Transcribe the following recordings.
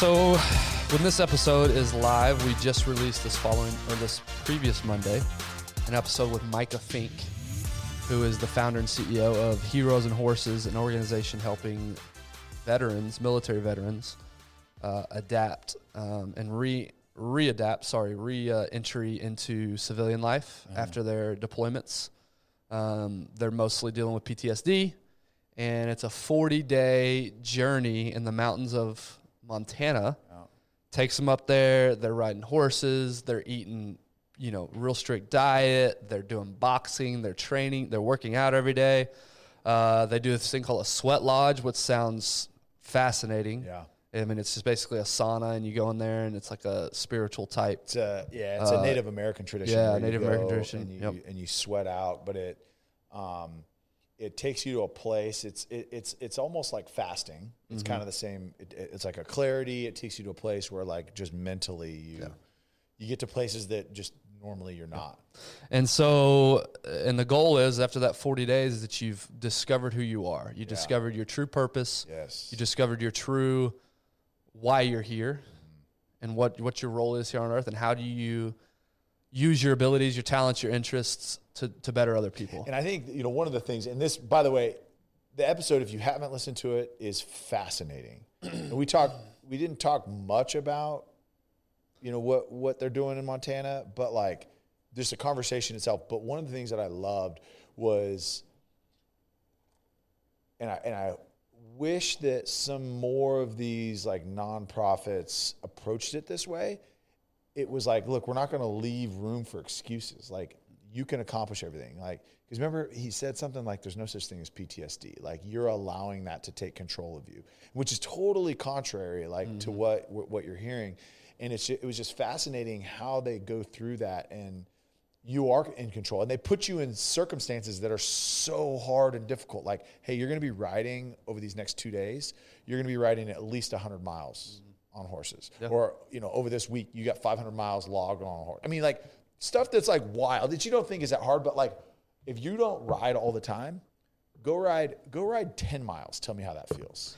So, when this episode is live, we just released this following or this previous Monday an episode with Micah Fink, who is the founder and CEO of Heroes and Horses, an organization helping veterans, military veterans, uh, adapt um, and re readapt, sorry, re uh, entry into civilian life after their deployments. Um, they're mostly dealing with PTSD, and it's a 40 day journey in the mountains of Montana. Takes them up there. They're riding horses. They're eating, you know, real strict diet. They're doing boxing. They're training. They're working out every day. Uh, they do this thing called a sweat lodge, which sounds fascinating. Yeah. I mean, it's just basically a sauna, and you go in there, and it's like a spiritual type. It's a yeah, it's a Native American tradition. Uh, yeah, Native American tradition, and you, yep. and you sweat out, but it um, it takes you to a place. It's it, it's it's almost like fasting. It's Mm-hmm. kind of the same. It, it- it's like a clarity. It takes you to a place where like just mentally you you get to places that just normally you're not. And so, and the goal is after that 40 days is that you've discovered who you are. You discovered your true purpose. Yes. You discovered your true why you're here and what, what your role is here on earth and how do you use your abilities, your talents, your interests to, to better other people. And I think you know one of the things, and this, by the way, the episode, if you haven't listened to it, is fascinating. and we talked, we didn't talk much about, you know, what what they're doing in Montana, but like just a conversation itself. But one of the things that I loved was, and I and I wish that some more of these like nonprofits approached it this way it was like, look, we're not going to leave room for excuses. Like, you can accomplish everything. Like, because remember, he said something like, there's no such thing as PTSD. Like, you're allowing that to take control of you, which is totally contrary, like, to mm-hmm. what what you're hearing. And it's it was just fascinating how they go through that, and you are in control. And they put you in circumstances that are so hard and difficult. Like, hey, you're going to be riding over these next two days. You're going to be riding at least 100 miles mm-hmm. on horses, or you know, over this week you got 500 miles logged on a horse. I mean, like stuff that's like wild that you don't think is that hard, but like if you don't ride all the time, go ride, go ride 10 miles. Tell me how that feels.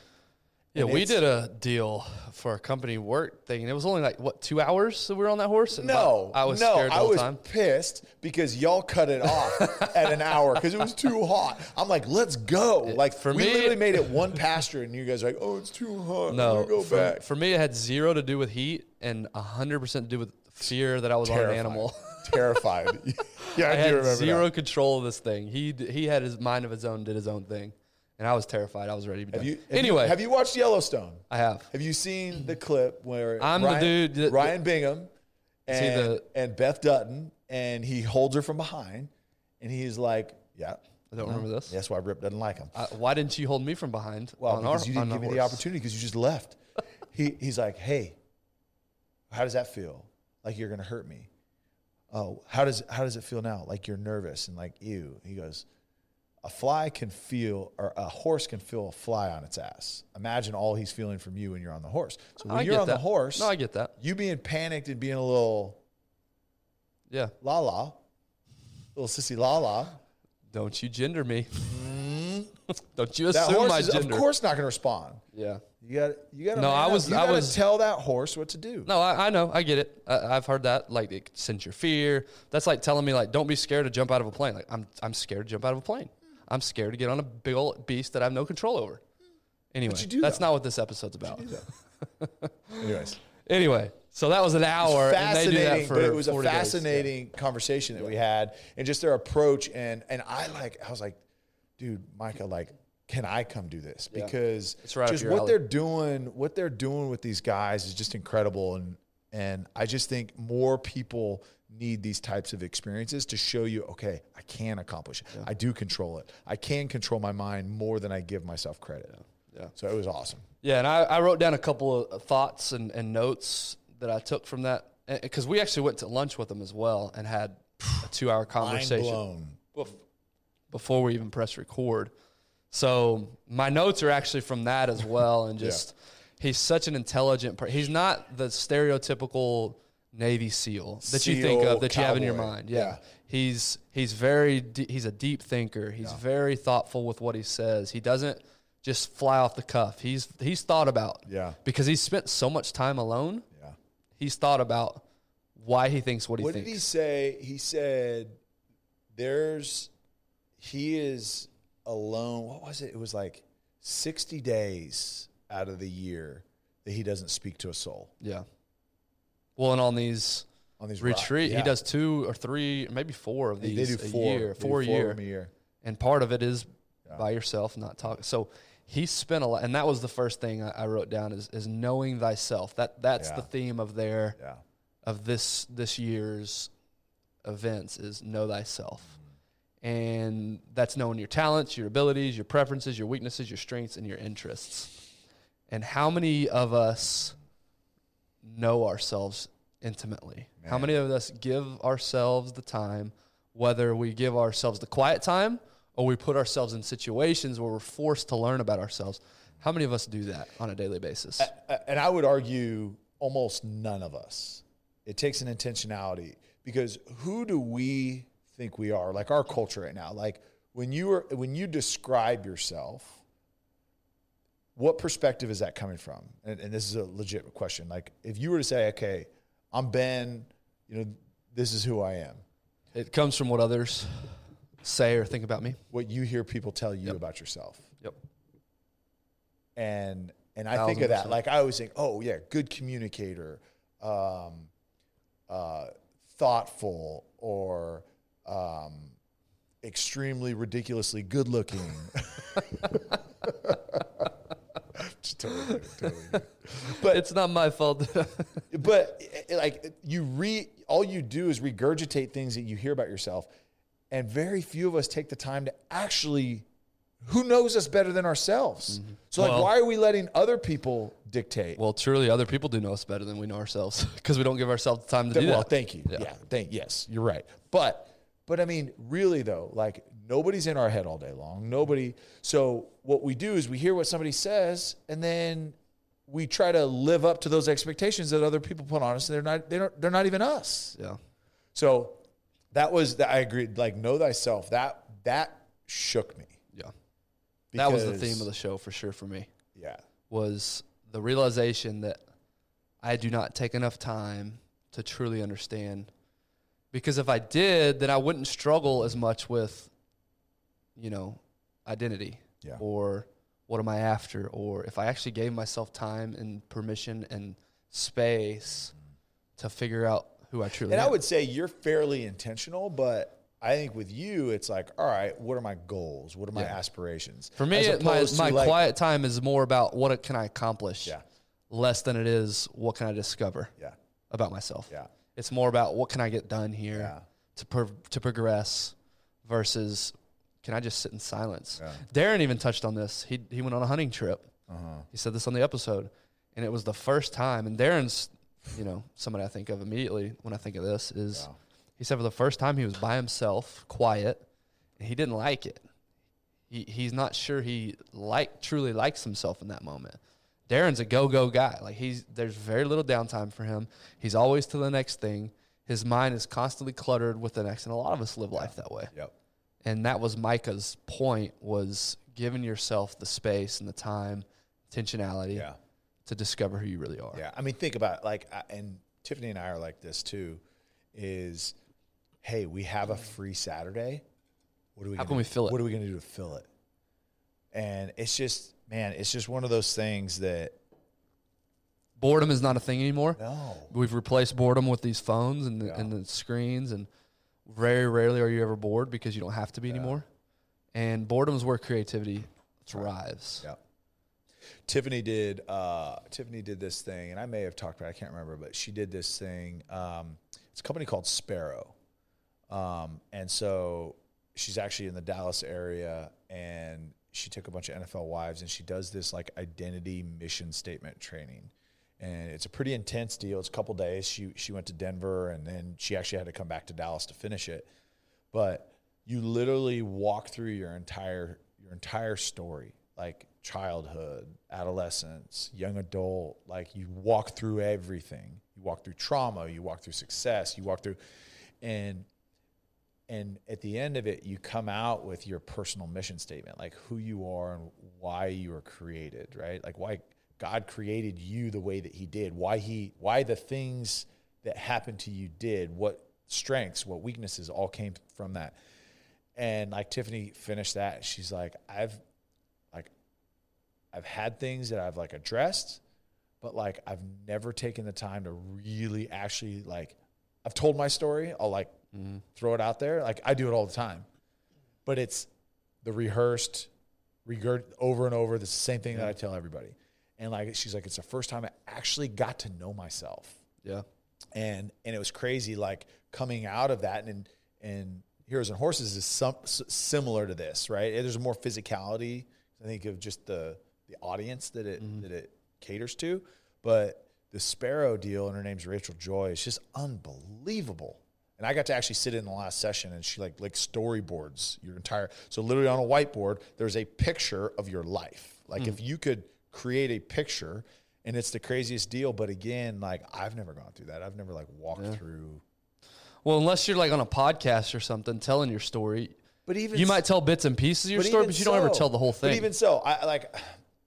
yeah, and we did a deal for a company work thing and it was only like, what, two hours that we were on that horse? And No, I was no, scared the I was time. pissed because y'all cut it off at an hour because it was too hot. I'm like, let's go. Like for we me- literally made it one pasture, and you guys are like, oh, it's too hot. No, go for, back. for me, it had zero to do with heat and hundred percent to do with fear that I was on an animal. Terrified. yeah, I, I do had remember zero that. control of this thing. He d- he had his mind of his own, did his own thing, and I was terrified. I was ready to be done. You, have anyway, you, have you watched Yellowstone? I have. Have you seen the clip where I'm the dude that- Ryan Bingham and, the- and Beth Dutton, and he holds her from behind, and he's like, "Yeah, I don't remember this. that's why Rip doesn't like him." Uh, why didn't you hold me from behind? Well, because our, you didn't give me the opportunity because you just left. he he's like, "Hey, how does that feel? Like you're gonna hurt me? Oh, how does how does it feel now? Like you're nervous and like ew." He goes, "A fly can feel, or a horse can feel a fly on its ass. Imagine all he's feeling from you when you're on the horse. So when I you're on the horse, No, I get that. you being panicked and being a little Yeah. la la, little sissy la la." Don't you gender me. Mm-hmm. don't you. That assume horse my is, of gender. course, not going to respond. Yeah. You got you got to No, I was- You I gotta was- tell that horse what to do. No, I, I know. I get it. I, I've heard that. Like, it sends your fear. That's like telling me, like, don't be scared to jump out of a plane. Like, I'm, I'm scared to jump out of a plane. I'm scared to get on a big old beast that I have no control over. Anyway, you do, that's though. not what this episode's about. Anyways, Anyway, so that was an hour, and they do that fascinating, for but it was a 40 days. fascinating conversation that we had, and just their approach, and and I like, I was like, dude, Micah, like, can I come do this? Because It's right just what alley. they're doing, what they're doing with these guys is just incredible, and and I just think more people need these types of experiences to show you, okay, I can accomplish it. I do control it. I can control my mind more than I give myself credit. Yeah. So it was awesome. Yeah, and I, I wrote down a couple of thoughts and, and notes that I took from that eh, because we actually went to lunch with them as well and had a two-hour Mind conversation blown. bef- before we even press record. So my notes are actually from that as well, and just he's such an intelligent. Per- he's not the stereotypical Navy SEAL that you think of that you have in your mind. Yeah. Yeah. He's he's very de- he's a deep thinker. He's very thoughtful with what he says. He doesn't just fly off the cuff. He's he's thought about Yeah. because he's spent so much time alone. Yeah. He's thought about why he thinks what he What thinks. did he say? He said, "There's, he is alone. What was it? It was like sixty days out of the year that he doesn't speak to a soul Yeah. Well, and on these on these retreat, yeah. he does two or three, maybe four of these they do a four year, They do four a of year, a year. and part of it is Yeah. by yourself, not talking. So he spent a lot, and that was the first thing I, wrote down is is knowing thyself. That that's Yeah. the theme of their of this this year's events is know thyself. And that's knowing your talents, your abilities, your preferences, your weaknesses, your strengths, and your interests. And how many of us know ourselves intimately? How many of us give ourselves the time, whether we give ourselves the quiet time or we put ourselves in situations where we're forced to learn about ourselves? How many of us do that on a daily basis? And I would argue almost none of us. It takes an intentionality because who do we think we are? Like our culture right now. Like when you are when you describe yourself, what perspective is that coming from? And, and this is a legit question. Like if you were to say, okay, I'm Ben, you know, this is who I am. It comes from what others say or think about me. What you hear people tell you about yourself. Yep. and and I think of that like I always think, oh yeah, good communicator, um, uh, thoughtful, or um, extremely ridiculously good looking. Totally totally. But it's not my fault. but eh, like you re all you do is regurgitate things that you hear about yourself and very few of us take the time to actually who knows us better than ourselves so like Well- why are we letting other people dictate well, truly, other people do know us better than we know ourselves because we don't give ourselves the time to do well that. thank you yeah. thank yes you're right but but i mean really though like nobody's in our head all day long nobody so what we do is we hear what somebody says and then we try to live up to those expectations that other people put on us and they're not they don't they're not even us Yeah. So that was that I agreed. Like know thyself. That that shook me. Yeah. That was the theme of the show for sure for me. Yeah. was the realization that I do not take enough time to truly understand. Because if I did, then I wouldn't struggle as much with, you know, identity Yeah. or what am I after, or if I actually gave myself time and permission and space mm-hmm. to figure out who I truly am. And am. I would say you're fairly intentional, but I think with you, it's like, all right, what are my goals? What are my Yeah. aspirations? For me, my, my like- quiet time is more about what can I accomplish, Yeah. less than it is what can I discover Yeah. about myself. Yeah. It's more about what can I get done here Yeah. to pro- to progress versus can I just sit in silence. Darren even touched on this. He he went on a hunting trip. Uh-huh. He said this on the episode, and it was the first time. And Darren's, you know, somebody I think of immediately when I think of this is he said for the first time he was by himself, quiet, and he didn't like it. He he's not sure he like truly likes himself in that moment. Darren's a go go guy. Like he's there's very little downtime for him. He's always to the next thing. His mind is constantly cluttered with the next, and a lot of us live life that way. Yep. And that was Micah's point was giving yourself the space and the time, intentionality Yeah. to discover who you really are. Yeah. I mean, think about it. Like, and Tiffany and I are like this too. Is hey, we have a free Saturday. What are we? How can we fill it? What are we going to do to fill it? And it's just, man, it's just one of those things that Boredom is not a thing anymore. no, We've replaced boredom with these phones and the, Yeah. and the screens, and very rarely are you ever bored because you don't have to be anymore. And boredom is where creativity thrives. Yeah. Tiffany did. Uh, Tiffany did this thing, and I may have talked about. it, I can't remember, but she did this thing. Um, it's a company called Sparrow, um, and so she's actually in the Dallas area, and she took a bunch of NFL wives, and she does this like identity mission statement training, and it's a pretty intense deal. It's a couple days. She she went to Denver, and then she actually had to come back to Dallas to finish it, but you literally walk through your entire your entire story like childhood adolescence young adult like you walk through everything you walk through trauma you walk through success you walk through and and at the end of it, you come out with your personal mission statement, like who you are and why you were created, right? Like why God created you the way that He did, why He, why the things that happened to you did, what strengths, what weaknesses all came from that. And like Tiffany finished that, she's like, I've, like, I've had things that I've like addressed, but like I've never taken the time to really actually like, I've told my story. I'll like Mm-hmm. throw it out there. Like I do it all the time, but it's the rehearsed, regurg over and over. The same thing that I tell everybody. And like she's like, it's the first time I actually got to know myself, Yeah. and and it was crazy. Like coming out of that, and and Heroes and Horses is some s- similar to this, right? There's more physicality. I think of just the the audience that it Mm-hmm. that it caters to, but the Sparrow deal, and her name's Rachel Joy. It's just unbelievable. And I got to actually sit in the last session, and she like like storyboards your entire. So literally on a whiteboard, there's a picture of your life. Like if hmm. you could create a picture, and it's the craziest deal. But again, like I've never gone through that. I've never like walked through. Well, unless you're like on a podcast or something telling your story, But even you might tell bits and pieces of your but story, but you don't ever tell the whole thing. But even so, I like,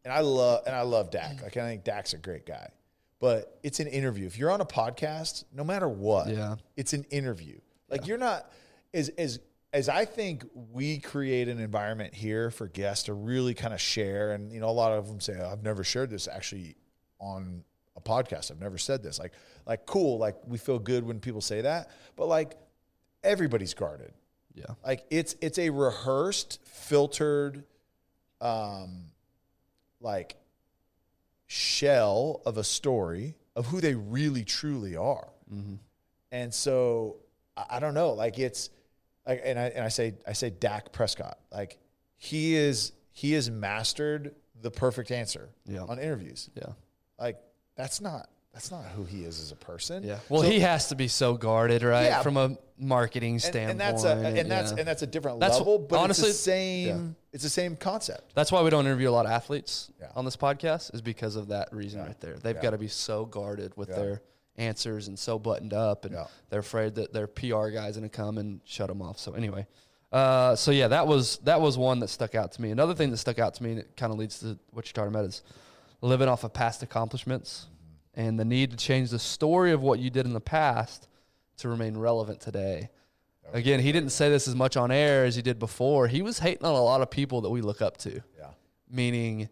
and I love and I love Dak. Like I think Dak's a great guy, but it's an interview. If you're on a podcast, no matter what, Yeah. it's an interview. Like you're not as as as I think we create an environment here for guests to really kind of share. And you know, a lot of them say, "I've never shared this actually on a podcast. I've never said this." Like, like cool. Like we feel good when people say that, but like everybody's guarded yeah. like it's it's a rehearsed filtered um like shell of a story of who they really truly are mm-hmm. and so I, I don't know like it's like and I and I say I say Dak Prescott like he is he has mastered the perfect answer Yeah. on interviews Yeah. like that's not that's not who he is as a person Yeah. Well, So- he has to be so guarded, right? Yeah. From a marketing and, standpoint. and that's a and that's and that's a different That's- level, but honestly- it's the same. It's the same concept. That's why we don't interview a lot of athletes Yeah. on this podcast, is because of that reason Yeah. right there. They've Yeah. got to be so guarded with Yeah. their answers and so buttoned up, and Yeah. they're afraid that their PR guy's going to come and shut them off. So anyway, uh, so yeah, that was that was one that stuck out to me. Another thing that stuck out to me, and it kind of leads to what you're talking about, is living off of past accomplishments and the need to change the story of what you did in the past to remain relevant today. Again, he didn't say this as much on air as he did before. He was hating on a lot of people that we look up to Yeah. meaning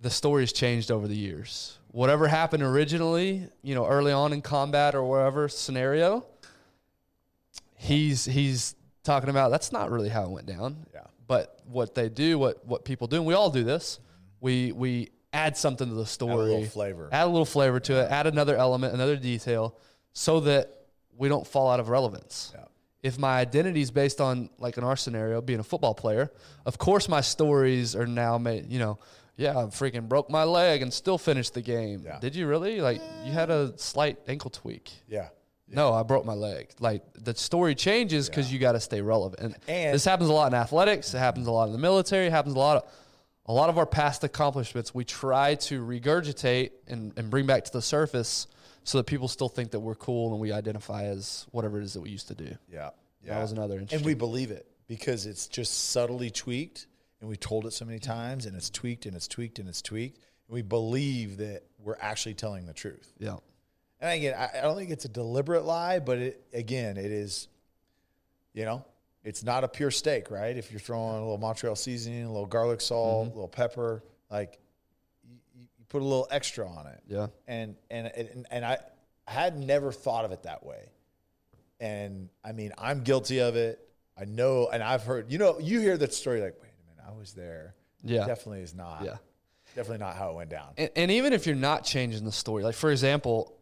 the story's changed over the years. Whatever happened originally, you know, early on in combat or wherever scenario, he's he's talking about that's not really how it went down. Yeah. But what they do, what what people do, and we all do this, mm-hmm. we we add something to the story, add a little flavor. add a little flavor to it, add another element, another detail, so that we don't fall out of relevance. Yeah. if my identity is based on like in our scenario being a football player of course my stories are now made you know yeah i freaking broke my leg and still finished the game. Yeah. did you really? Like you had a slight ankle tweak. Yeah. no i broke my leg. Like the story changes because you got to stay relevant. And, And- this happens a lot in athletics. It happens a lot in the military. It happens a lot of a lot of our past accomplishments we try to regurgitate and, and bring back to the surface so that people still think that we're cool and we identify as whatever it is that we used to do Yeah. Yeah. That was another interesting. And we believe it because it's just subtly tweaked and we told it so many times and it's tweaked and it's tweaked and it's tweaked. And we believe that we're actually telling the truth. Yeah. And again, I, I don't think it's a deliberate lie, but it, again, it is, you know, it's not a pure steak, right? If you're throwing a little Montreal seasoning, a little garlic salt, a little pepper, like you, you put a little extra on it. Yeah. and and and, and I, had never thought of it that way. And I mean, I'm guilty of it. I know, and I've heard. You know, you hear that story like, wait a minute, I was there. Yeah. definitely is not. Yeah. definitely not how it went down. And, and even if you're not changing the story, like for example,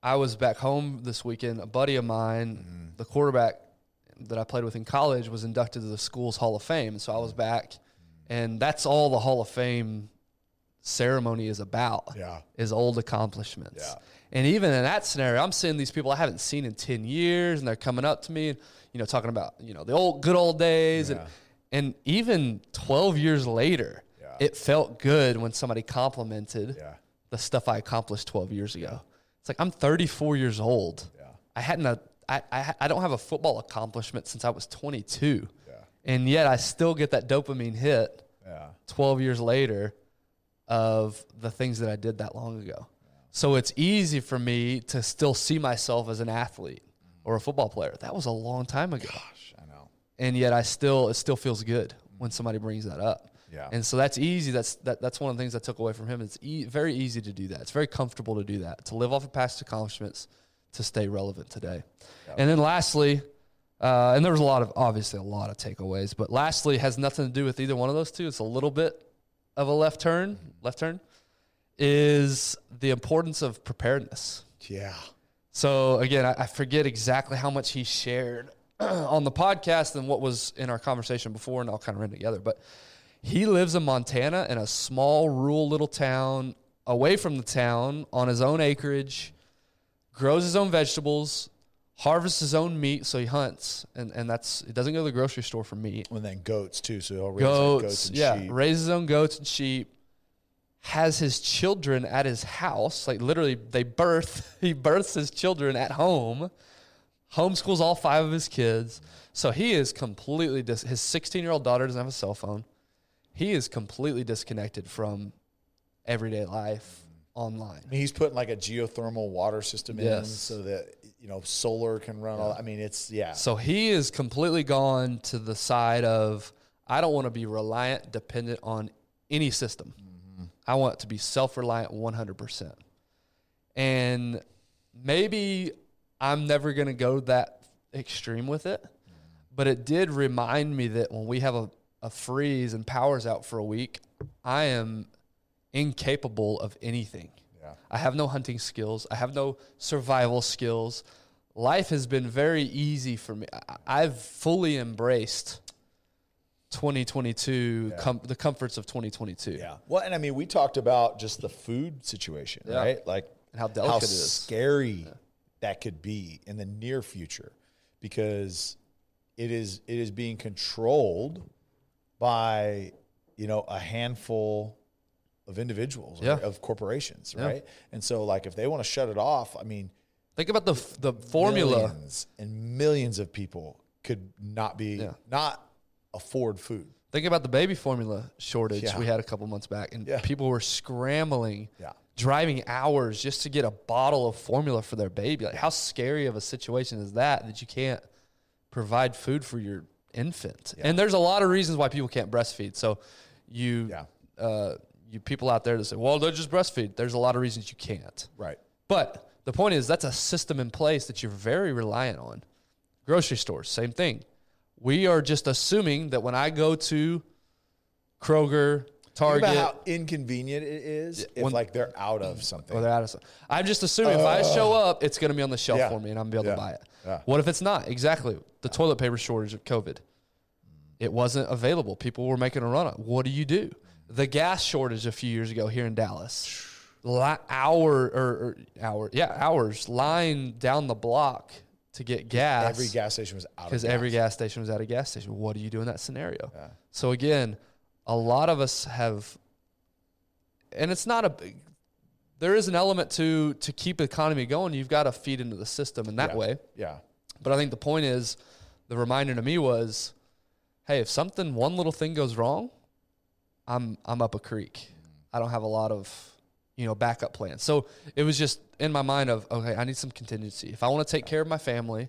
I was back home this weekend. A buddy of mine, mm-hmm. the quarterback that I played with in college, was inducted to the school's Hall of Fame. So I was back, and that's all the Hall of Fame ceremony is about. Yeah. is old accomplishments. Yeah. And even in that scenario, I'm seeing these people I haven't seen in 10 years and they're coming up to me and, you know, talking about, you know, the old good old days. And, Yeah. and even 12 years later, Yeah. it felt good when somebody complimented the stuff I accomplished 12 years ago. It's like, I'm 34 years old. Yeah. I hadn't, uh, I, I I don't have a football accomplishment since I was 22, and yet I still get that dopamine hit Yeah. 12 years later of the things that I did that long ago. So it's easy for me to still see myself as an athlete or a football player. That was a long time ago. Gosh, I know. And yet I still it still feels good when somebody brings that up. Yeah. And so that's easy. That's that, that's one of the things I took away from him. It's e- very easy to do that. It's very comfortable to do that. To live off of past accomplishments to stay relevant today. And then lastly, uh, and there was a lot of obviously a lot of takeaways, but lastly has nothing to do with either one of those two. It's a little bit of a left turn, left turn, is the importance of preparedness. Yeah. So again, I, I forget exactly how much he shared on the podcast and what was in our conversation before, and I'll kind of run together. But he lives in Montana in a small rural little town away from the town on his own acreage, grows his own vegetables, harvests his own meat, so he hunts, and, and that's he doesn't go to the grocery store for meat And then goats too. So he'll raise goats, goats and yeah, sheep. raises his own goats and sheep. Has his children at his house, like literally, they birth. He births his children at home. Homeschools all five of his kids. So he is completely dis- his 16 year old daughter doesn't have a cell phone. He is completely disconnected from everyday life online. I mean, he's putting like a geothermal water system in so that you know solar can run. All, I mean, it's yeah. So he is completely gone to the side of I don't want to be reliant, dependent on any system. Mm-hmm. I want to be self reliant 100%. And maybe I'm never going to go that extreme with it, mm-hmm. but it did remind me that when we have a, a freeze and power's out for a week, I am incapable of anything. Yeah. I have no hunting skills. I have no survival skills. Life has been very easy for me. I- I've fully embraced 2022, com- the comforts of 2022. Yeah. Well, and I mean, we talked about just the food situation, Yeah. right? Like And how delicate it is. scary that could be in the near future, because it is it is being controlled by you know a handful of individuals or Yeah. of corporations, right? And so, like, if they want to shut it off, I mean, Think about the the formula. millions and millions of people could not be Yeah. not afford food. Think about the baby formula shortage we had a couple months back, and people were scrambling, Yeah. driving hours just to get a bottle of formula for their baby. Like, how scary of a situation is that that you can't provide food for your infant? And there's a lot of reasons why people can't breastfeed. So, you, uh, you people out there that say, "Well, they'll just breastfeed." There's a lot of reasons you can't. Right. But the point is, that's a system in place that you're very reliant on. Grocery stores, same thing. We are just assuming that when I go to Kroger, Think Target, about how inconvenient it is if when- like they're out of something. or they're out of stuff. I'm just assuming if I oh. show up, it's going to be on the shelf Yeah. for me and I'm going to be able Yeah. to buy it. Yeah. What if it's not? Exactly. The toilet paper shortage of COVID. It wasn't available. People were making a run on. What do you do? The gas shortage a few years ago here in Dallas. Li- hour or, or hour, yeah, hours line down the block to get gas Every gas station was out because every gas station was at a gas station. What do you do in that scenario? So again, a lot of us have, and it's not a. There is an element to to keep the economy going. You've got to feed into the system in that Yeah. way. Yeah. But I think the point is, the reminder to me was, hey, if something one little thing goes wrong, I'm I'm up a creek. I don't have a lot of you know backup plans. So it was just in my mind of okay, I need some contingency. If I want to take care of my family,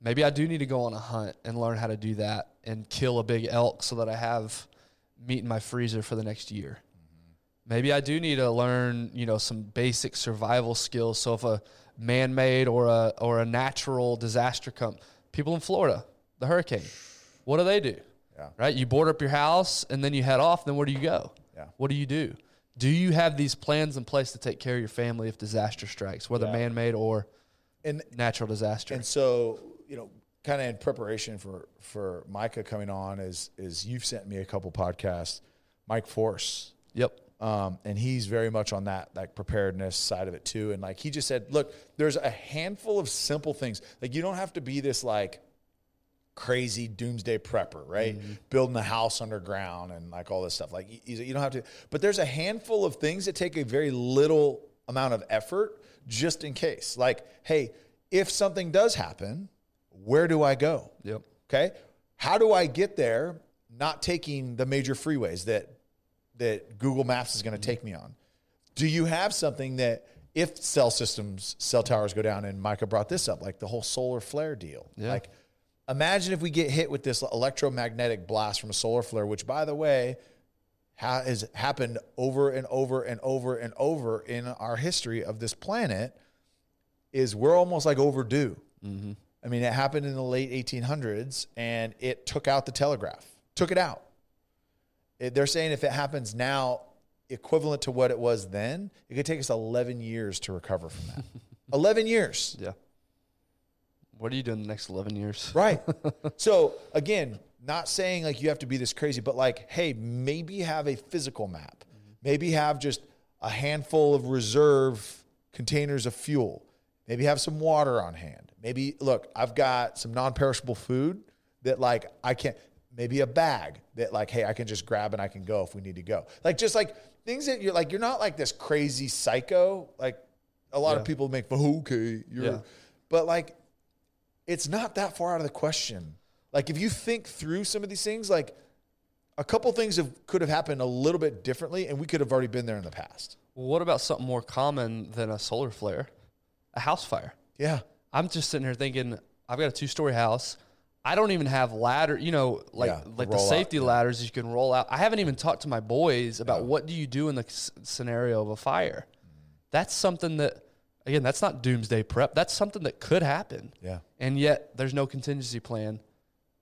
maybe I do need to go on a hunt and learn how to do that and kill a big elk so that I have meat in my freezer for the next year. Maybe I do need to learn, you know, some basic survival skills. So if a man-made or a or a natural disaster comes, people in Florida, the hurricane, what do they do? Yeah. Right? You board up your house and then you head off. Then where do you go? Yeah. What do you do? Do you have these plans in place to take care of your family if disaster strikes, whether Yeah. man-made or And natural disaster? and so you know, kind of in preparation for for Micah coming on, is is you've sent me a couple podcasts, Mike Force. yep. Um, and he's very much on that like preparedness side of it too. And like he just said, look, there's a handful of simple things. Like you don't have to be this like crazy doomsday prepper, right? Mm-hmm. Building a house underground and like all this stuff. Like you, you don't have to. But there's a handful of things that take a very little amount of effort, just in case. Like, hey, if something does happen, where do I go? Yep. Okay. How do I get there not taking the major freeways that that Google Maps is going to mm-hmm. take me on? Do you have something that if cell systems, cell towers go down, and Micah brought this up, like the whole solar flare deal. Yeah. Like imagine if we get hit with this electromagnetic blast from a solar flare, which by the way, ha- has happened over and over and over and over in our history of this planet, is we're almost like overdue. Mm-hmm. I mean, it happened in the late 1800s and it took out the telegraph, took it out. It- they're saying if it happens now, equivalent to what it was then, it could take us 11 years to recover from that. 11 years. Yeah. What are you doing the next 11 years? Right. so again, not saying like you have to be this crazy, but like, hey, maybe have a physical map. Maybe have just a handful of reserve containers of fuel. Maybe have some water on hand. Maybe look, I've got some non-perishable food that like I can't maybe a bag that like, hey, I can just grab and I can go if we need to go. Like just like things that you're like you're not like this crazy psycho. Like a lot of people make okay, you're Yeah. but like it's not that far out of the question. Like if you think through some of these things, like a couple things have, could have happened a little bit differently, and we could have already been there in the past. What about something more common than a solar flare? A house fire. Yeah, I'm just sitting here thinking, I've got a two story house. I don't even have ladder, you know, like Yeah, the like the roll out, safety ladders you can roll out. I haven't even talked to my boys about what do you do in the scenario of a fire. That's something that again, that's not doomsday prep. That's something that could happen. yeah, And yet there's no contingency plan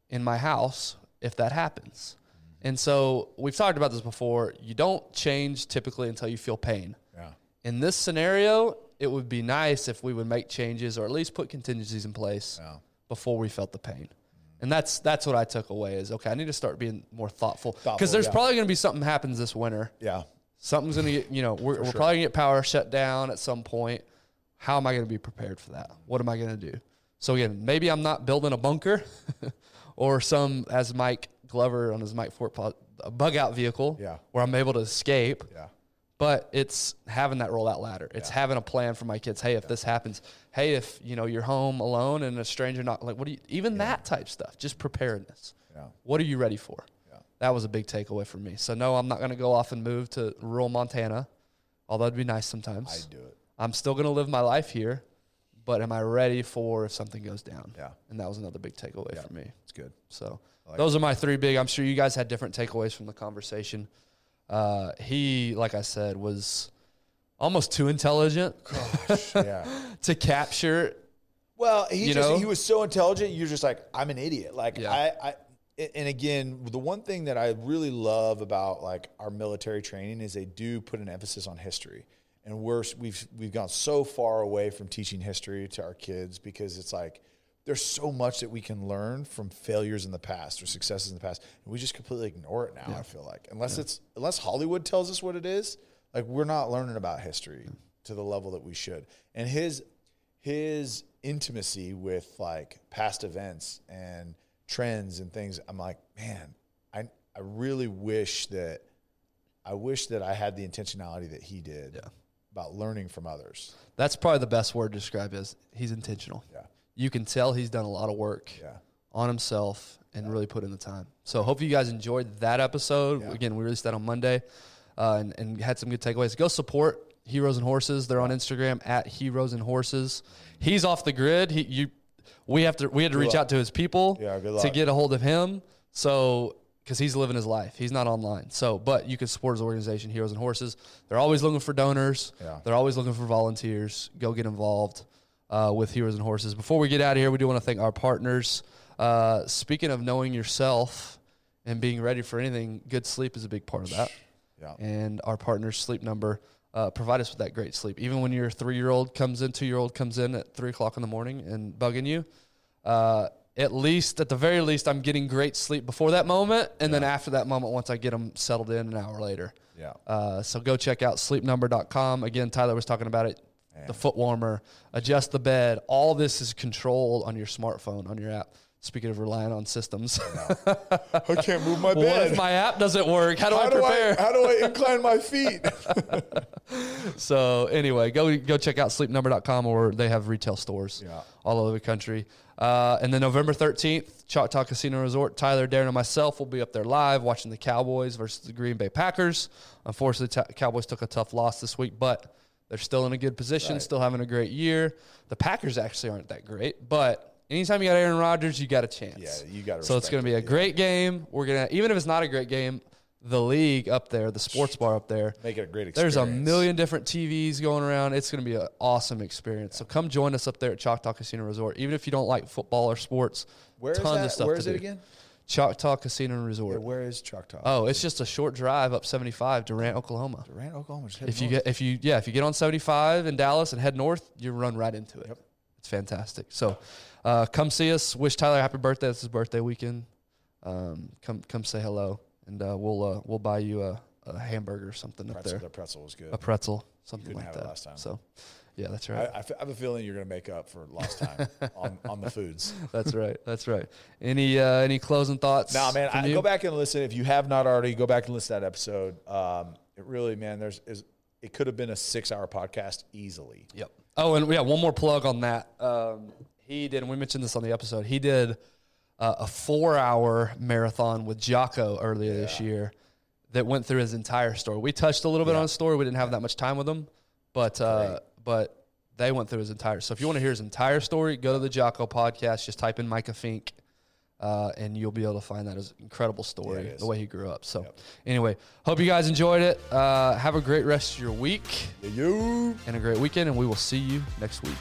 in my house if that happens. Mm-hmm. And so we've talked about this before. You don't change typically until you feel pain. yeah, In this scenario, it would be nice if we would make changes or at least put contingencies in place yeah. before we felt the pain. Mm-hmm. And that's that's what I took away is okay, I need to start being more thoughtful Thoughtful, because there's yeah. probably going to be something happens this winter. yeah. Something's going to get, you know, we're, we're sure. probably going to get power shut down at some point. How am I going to be prepared for that? What am I going to do? So again, maybe I'm not building a bunker or some, as Mike Glover on his Mike Force pod, a bug out vehicle Yeah. where I'm able to escape Yeah. but it's having that rollout ladder. It's having a plan for my kids. Hey, if this happens, hey, if you know you're home alone and a stranger not like, what do you even that type stuff? Just preparedness. Yeah. What are you ready for? Yeah. That was a big takeaway for me. So no, I'm not going to go off and move to rural Montana, although it'd be nice sometimes. I'd do it. I'm still going to live my life here, but am I ready for if something goes down? Yeah. And that was another big takeaway Yeah. for me. It's good. So like those are my three big. I'm sure you guys had different takeaways from the conversation. Uh, he, like I said, was almost too intelligent yeah. to capture. Well, he just know? he was so intelligent. You're just like I'm an idiot. Like Yeah. I, I, and again, the one thing that I really love about like our military training is they do put an emphasis on history, and we're we've we've gone so far away from teaching history to our kids because it's like there's so much that we can learn from failures in the past or successes in the past, and we just completely ignore it now. I feel like unless it's unless Hollywood tells us what it is, like we're not learning about history to the level that we should. And his his intimacy with like past events and trends and things i'm like man i i really wish that i wish that i had the intentionality that he did Yeah. About learning from others That's probably the best word to describe it as he's intentional. yeah You can tell he's done a lot of work yeah on himself and really put in the time. So hope you guys enjoyed that episode. Yeah. Again, we released that on Monday uh, and, and had some good takeaways. Go support Heroes and Horses. They're on Instagram at Heroes and Horses. He's off the grid. He you we have to we had to reach luck. out to his people Yeah, good to get a hold of him. So because he's living his life, he's not online. So, but you can support his organization, Heroes and Horses. They're always looking for donors. Yeah. They're always looking for volunteers. Go get involved uh, with Heroes and Horses. Before we get out of here, we do want to thank our partners. Uh, speaking of knowing yourself and being ready for anything, good sleep is a big part of that. yeah And our partners' sleep number uh, provide us with that great sleep. Even when your three year old comes in, two year old comes in at three o'clock in the morning and bugging you, uh, at least, at the very least, I'm getting great sleep before that moment. And then after that moment, once I get them settled in an hour later. yeah Uh, so go check out sleepnumber.com. Again, Tyler was talking about it. The foot warmer, adjust the bed. All this is controlled on your smartphone, on your app. Speaking of relying on systems, I can't move my bed. what if my app doesn't work? How do I how do prepare? I how do I incline my feet? So anyway, go go check out sleepnumber.com or they have retail stores Yeah. all over the country. Uh, and then November 13th, Choctaw Casino Resort, Tyler, Darren, and myself will be up there live watching the Cowboys versus the Green Bay Packers. Unfortunately, the Cowboys took a tough loss this week, but they're still in a good position, Right. still having a great year. The Packers actually aren't that great, but anytime you got Aaron Rodgers, you got a chance. Yeah, you gotta So it's going to be a yeah. great game. We're gonna even if it's not a great game, the league up there, the sports bar up there, Make it a great experience. there's a million different TVs going around. It's going to be an awesome experience. So come join us up there at Choctaw Casino Resort. Even if you don't like football or sports, Where is tons of stuff Where to is do. it again? Choctaw Casino Yeah, Resort. where is Choctaw? Oh, it's just a short drive up 75, Durant, Oklahoma. Durant, Oklahoma. Just head If you get if you yeah if you get on 75 in Dallas and head north, you run right into it. Yep. It's fantastic. So uh, come see us. Wish Tyler happy birthday. It's his birthday weekend. Um, come come say hello, and uh, we'll uh, we'll buy you a, a hamburger or something up there, the pretzel was good. a pretzel, something like that. last time. So yeah, that's right. I f- I have a feeling you're going to make up for lost time on, on the foods. that's right. That's right. Any uh, any closing thoughts? Nah, man, I, you? go back and listen. If you have not already, go back and listen to that episode. Um, it really, man, there's is it could have been a six hour podcast easily. Yep. Oh, and yeah, one more plug on that. Um, he did, and we mentioned this on the episode. He did uh, a four-hour marathon with Jocko earlier this year that went through his entire story. We touched a little bit Yeah. on his story. We didn't have that much time with him, but uh, but they went through his entire. So if you want to hear his entire story, go to the Jocko podcast. Just type in Micah Fink. Uh, and you'll be able to find that as an incredible story, Yeah, the way he grew up. So, Yep. anyway, hope you guys enjoyed it. Uh, have a great rest of your week Yeah, you. and a great weekend, and we will see you next week.